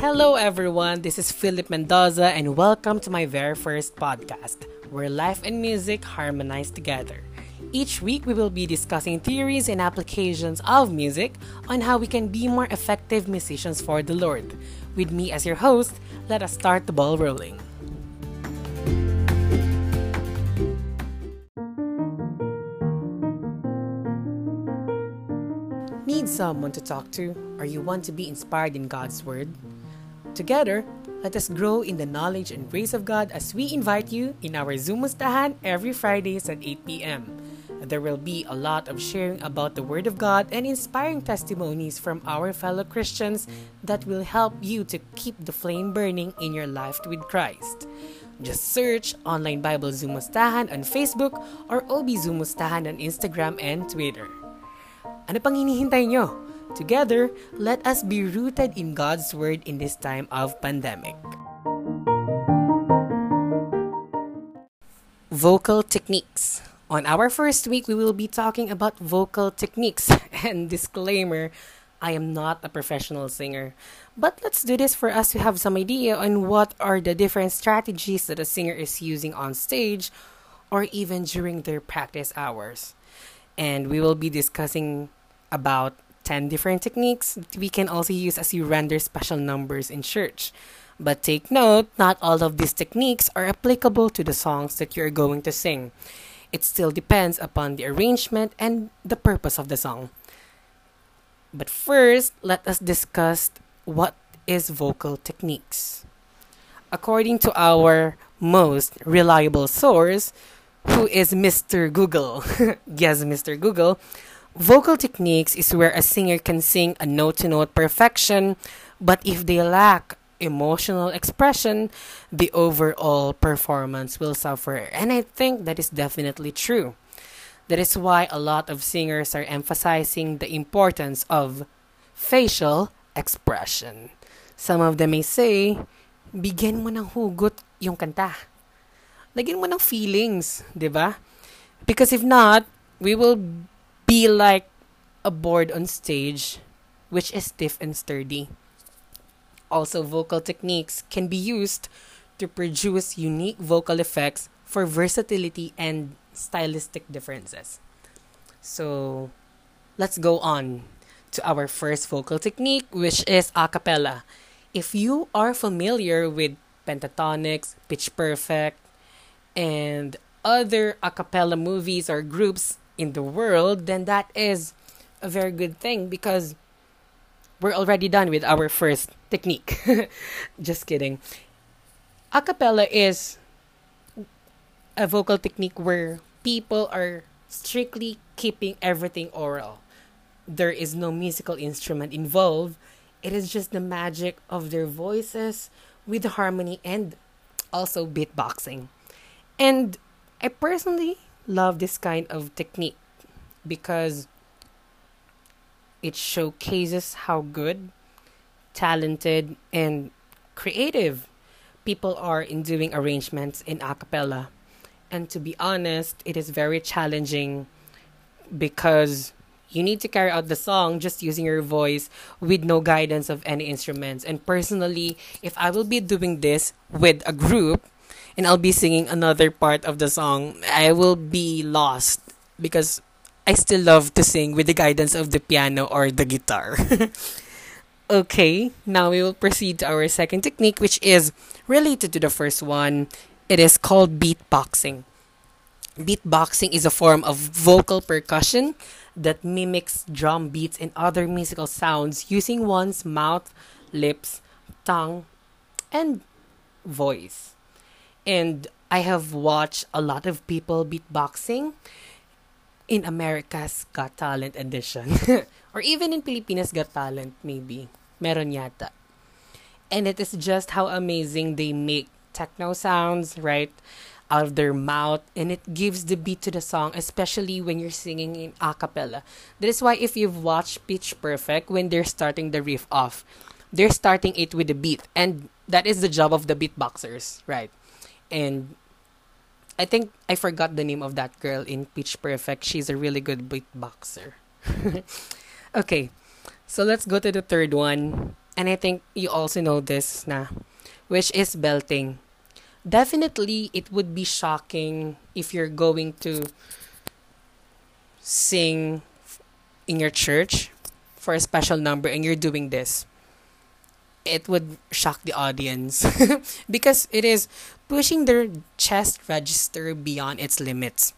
Hello, everyone. This is Philip Mendoza, and welcome to my very first podcast, where life and music harmonize together. Each week, we will be discussing theories and applications of music on how we can be more effective musicians for the Lord. With me as your host, let us start the ball rolling. Need someone to talk to, or you want to be inspired in God's Word? Together, let us grow in the knowledge and grace of God as we invite you in our Zoom Mustahan every Fridays at 8 p.m. There will be a lot of sharing about the Word of God and inspiring testimonies from our fellow Christians that will help you to keep the flame burning in your life with Christ. Just search Online Bible Zoom Mustahan on Facebook or OB Zoom Mustahan on Instagram and Twitter. Ano pang hinihintay nyo? Together, let us be rooted in God's Word in this time of pandemic. Vocal techniques. On our first week, we will be talking about vocal techniques. And disclaimer, I am not a professional singer. But let's do this for us to have some idea on what are the different strategies that a singer is using on stage or even during their practice hours. And we will be discussing about 10 different techniques we can also use as you render special numbers in church. But take note, not all of these techniques are applicable to the songs that you're going to sing. It still depends upon the arrangement and the purpose of the song. But first, let us discuss what is vocal techniques. According to our most reliable source, who is Mr. Google. yes, Mr. Google. Vocal techniques is where a singer can sing a note to note perfection, but if they lack emotional expression, the overall performance will suffer. And I think that is definitely true. That is why a lot of singers are emphasizing the importance of facial expression. Some of them may say, bigyan mo ng hugot yung kanta. Lagyan mo ng feelings, di ba? Because if not, we will be like a board on stage, which is stiff and sturdy. Also, vocal techniques can be used to produce unique vocal effects for versatility and stylistic differences. So, let's go on to our first vocal technique, which is a cappella. If you are familiar with Pentatonix, Pitch Perfect, and other a cappella movies or groups in the world, then that is a very good thing because we're already done with our first technique. Just kidding. A cappella is a vocal technique where people are strictly keeping everything oral. There is no musical instrument involved. It is just the magic of their voices with harmony and also beatboxing. And I personally love this kind of technique because it showcases how good, talented, and creative people are in doing arrangements in a cappella. And to be honest, it is very challenging because you need to carry out the song just using your voice with no guidance of any instruments. And personally, if I will be doing this with a group, and I'll be singing another part of the song, I will be lost because I still love to sing with the guidance of the piano or the guitar. okay, now we will proceed to our second technique, which is related to the first one. It is called beatboxing. Beatboxing is a form of vocal percussion that mimics drum beats and other musical sounds using one's mouth, lips, tongue, and voice. And I have watched a lot of people beatboxing in America's Got Talent edition. or even in Pilipinas Got Talent, maybe. Meron yata. And it is just how amazing they make techno sounds, right? Out of their mouth. And it gives the beat to the song, especially when you're singing in a cappella. That is why if you've watched Pitch Perfect, when they're starting the riff off, they're starting it with the beat. And that is the job of the beatboxers, right? And I think I forgot the name of that girl in Pitch Perfect. She's a really good beatboxer. okay, so let's go to the third one. and I think you also know this na, which is belting. Definitely, it would be shocking if you're going to sing in your church for a special number and you're doing this. It would shock the audience because it is pushing their chest register beyond its limits.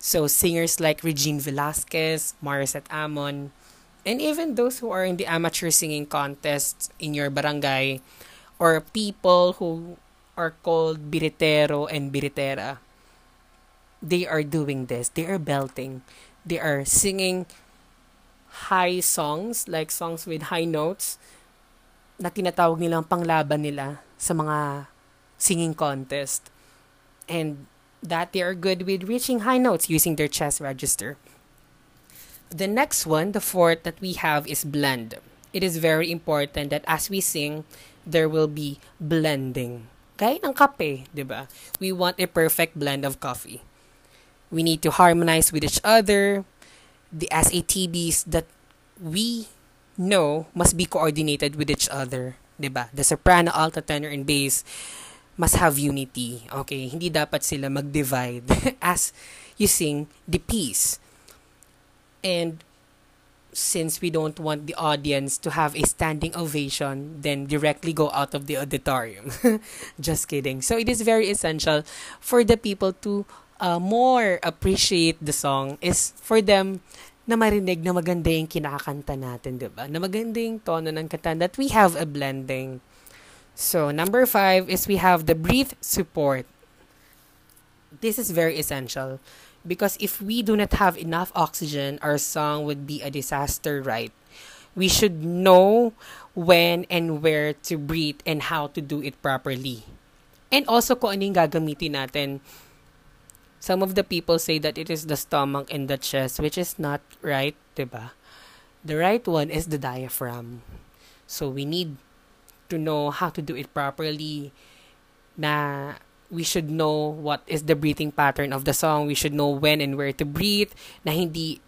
So singers like Regine Velasquez, Morissette Amon, and even those who are in the amateur singing contests in your barangay or people who are called biritero and biritera they are doing this they are belting they are singing high songs like songs with high notes na tinatawag nilang panglaban nila sa mga singing contest and that they are good with reaching high notes using their chest register the next one, the fourth that we have is blend. It is very important that as we sing, there will be blending. Gaya ng kape, di ba? We want a perfect blend of coffee. We need to harmonize with each other. The SATBs that we know must be coordinated with each other. Di ba? The soprano, alto, tenor, and bass must have unity. Okay? Hindi dapat sila mag-divide as you sing the piece. And since we don't want the audience to have a standing ovation, then directly go out of the auditorium. Just kidding. So it is very essential for the people to uh, more appreciate the song is for them na marinig na maganda yung kinakanta natin, di ba? Na maganda yung tono ng kanta that we have a blending. So, number five is we have the breathe support. This is very essential because if we do not have enough oxygen, our song would be a disaster, right? We should know when and where to breathe and how to do it properly. And also kung anong gagamitin natin. Some of the people say that it is the stomach and the chest, which is not right, diba? The right one is the diaphragm. So we need to know how to do it properly na we should know what is the breathing pattern of the song. We should know when and where to breathe. Na hindi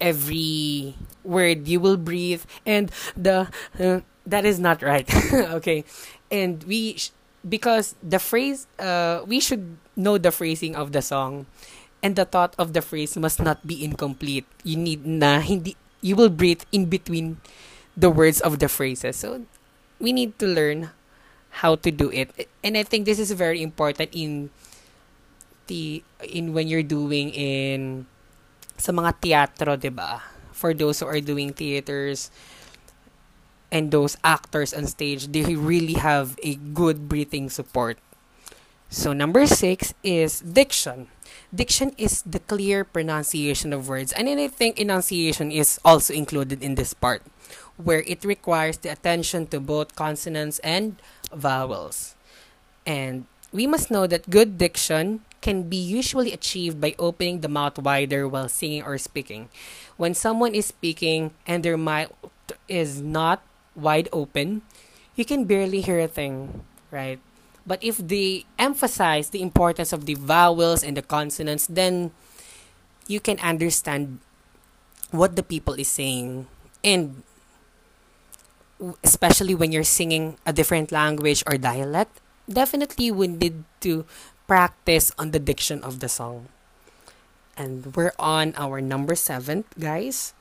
every word you will breathe and the uh, that is not right. okay. And we sh- because the phrase uh we should know the phrasing of the song and the thought of the phrase must not be incomplete. You need na hindi you will breathe in between the words of the phrases. So we need to learn how to do it. And I think this is very important in the in when you're doing in sa mga teatro, 'di ba? For those who are doing theaters and those actors on stage, they really have a good breathing support. So number 6 is diction. Diction is the clear pronunciation of words. And I think enunciation is also included in this part where it requires the attention to both consonants and vowels. And we must know that good diction can be usually achieved by opening the mouth wider while singing or speaking. When someone is speaking and their mouth is not wide open, you can barely hear a thing, right? But if they emphasize the importance of the vowels and the consonants, then you can understand what the people is saying. And especially when you're singing a different language or dialect, definitely we need to practice on the diction of the song. And we're on our number seven, guys,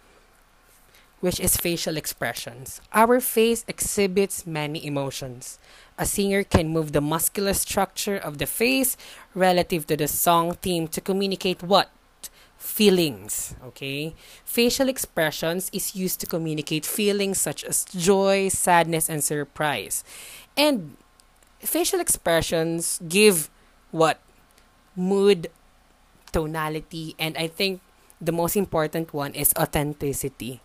which is facial expressions. Our face exhibits many emotions. A singer can move the muscular structure of the face relative to the song theme to communicate what? Feelings. Okay? Facial expressions is used to communicate feelings such as joy, sadness, and surprise. And facial expressions give what? Mood, tonality, and I think the most important one is authenticity.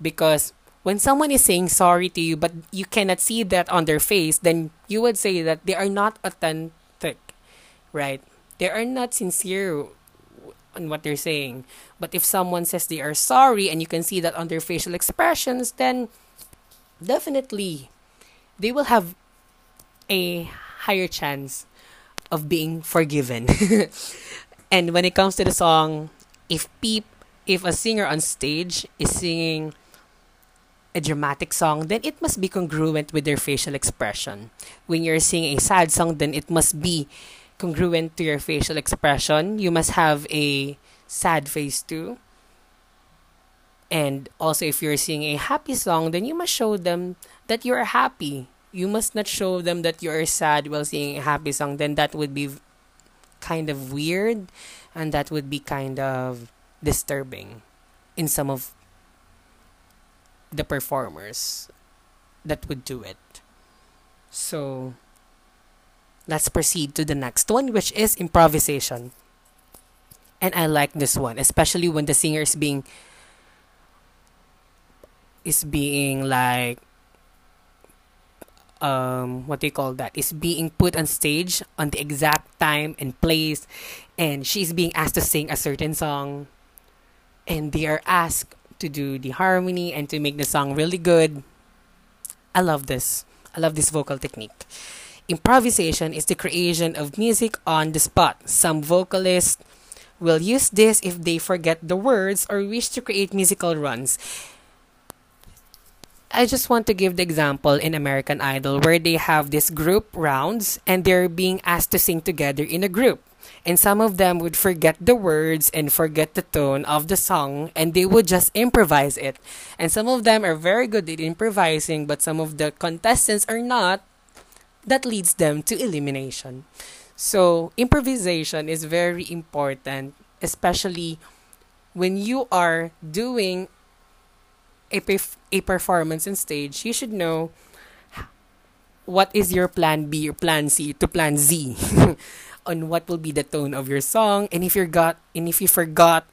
Because when someone is saying sorry to you, but you cannot see that on their face, then you would say that they are not authentic, right? They are not sincere on what they're saying. But if someone says they are sorry and you can see that on their facial expressions, then definitely they will have a higher chance of being forgiven. and when it comes to the song, if peep if a singer on stage is singing a dramatic song, then it must be congruent with their facial expression. When you're singing a sad song, then it must be congruent to your facial expression. You must have a sad face too. And also, if you're singing a happy song, then you must show them that you are happy. You must not show them that you are sad while singing a happy song. Then that would be kind of weird and that would be kind of disturbing in some of the performers that would do it. So let's proceed to the next one, which is improvisation. And I like this one, especially when the singer is being is being like um what do you call that is being put on stage on the exact time and place and she's being asked to sing a certain song and they are asked to do the harmony and to make the song really good. I love this. I love this vocal technique. Improvisation is the creation of music on the spot. Some vocalists will use this if they forget the words or wish to create musical runs. I just want to give the example in American Idol where they have this group rounds and they're being asked to sing together in a group and some of them would forget the words and forget the tone of the song and they would just improvise it and some of them are very good at improvising but some of the contestants are not that leads them to elimination so improvisation is very important especially when you are doing a, perf- a performance on stage you should know what is your plan B, your plan C to plan Z. on what will be the tone of your song and if you got and if you forgot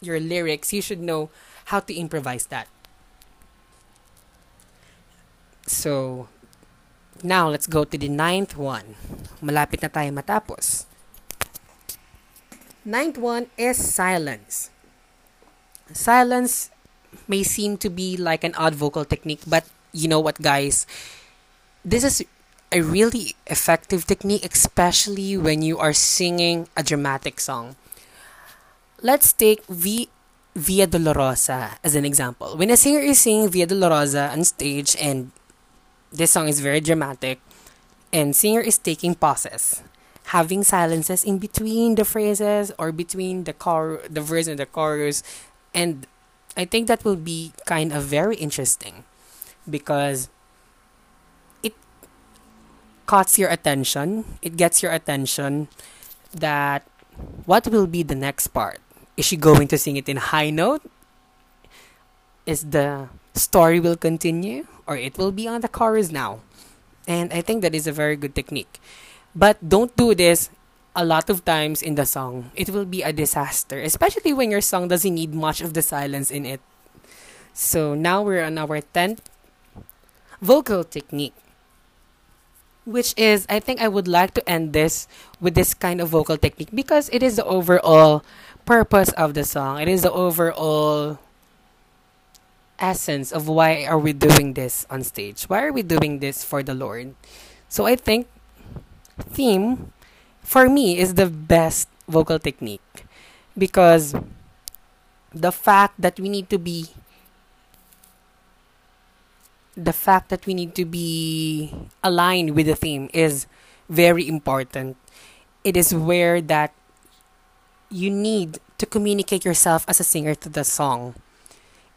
your lyrics you should know how to improvise that so now let's go to the ninth one malapit na tayo matapos ninth one is silence silence may seem to be like an odd vocal technique but you know what guys this is a really effective technique, especially when you are singing a dramatic song. Let's take v- Via Dolorosa as an example. When a singer is singing Via Dolorosa on stage and this song is very dramatic and singer is taking pauses, having silences in between the phrases or between the chor- the verse and the chorus and I think that will be kind of very interesting because it caught your attention, it gets your attention that what will be the next part? Is she going to sing it in high note? Is the story will continue or it will be on the chorus now? And I think that is a very good technique. But don't do this a lot of times in the song. It will be a disaster, especially when your song doesn't need much of the silence in it. So now we're on our 10th vocal technique which is I think I would like to end this with this kind of vocal technique because it is the overall purpose of the song. It is the overall essence of why are we doing this on stage? Why are we doing this for the Lord? So I think theme for me is the best vocal technique because the fact that we need to be the fact that we need to be aligned with the theme is very important. It is where that you need to communicate yourself as a singer to the song.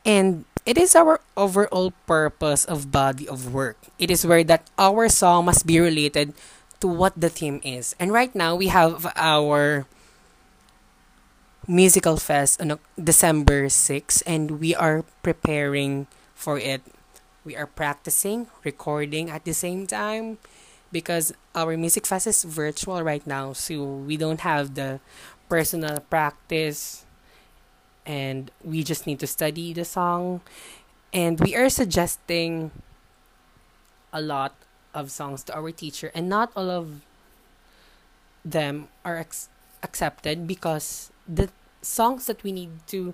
And it is our overall purpose of body of work. It is where that our song must be related to what the theme is. And right now we have our musical fest on December 6 and we are preparing for it we are practicing, recording at the same time because our music fest is virtual right now, so we don't have the personal practice and we just need to study the song and we are suggesting a lot of songs to our teacher and not all of them are ex- accepted because the songs that we need to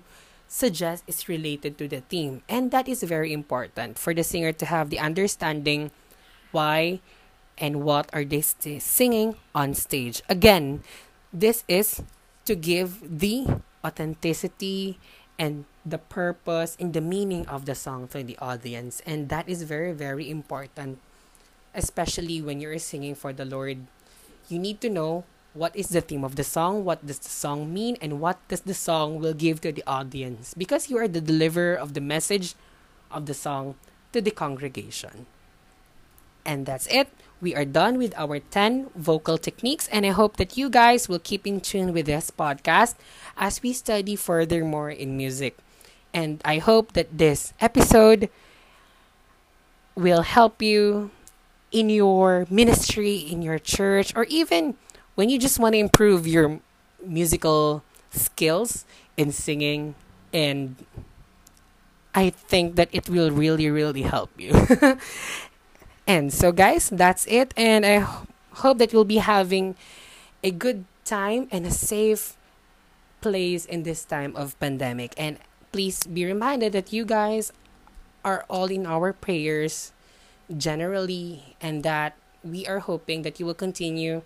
suggest is related to the theme. And that is very important for the singer to have the understanding why and what are they singing on stage. Again, this is to give the authenticity and the purpose and the meaning of the song to the audience. And that is very, very important, especially when you're singing for the Lord. You need to know what is the theme of the song, what does the song mean, and what does the song will give to the audience. Because you are the deliverer of the message of the song to the congregation. And that's it. We are done with our 10 vocal techniques, and I hope that you guys will keep in tune with this podcast as we study furthermore in music. And I hope that this episode will help you in your ministry, in your church, or even when you just want to improve your musical skills in singing. And I think that it will really, really help you. And so, guys, that's it. And I hope that you'll be having a good time and a safe place in this time of pandemic. And please be reminded that you guys are all in our prayers generally, and that we are hoping that you will continue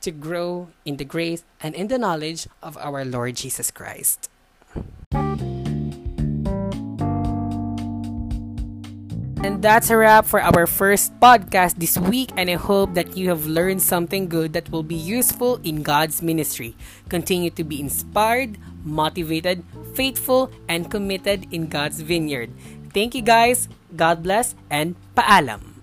to grow in the grace and in the knowledge of our Lord Jesus Christ. And that's a wrap for our first podcast this week, and I hope that you have learned something good that will be useful in God's ministry. Continue to be inspired, motivated, faithful, and committed in God's vineyard. Thank you guys, God bless, and paalam.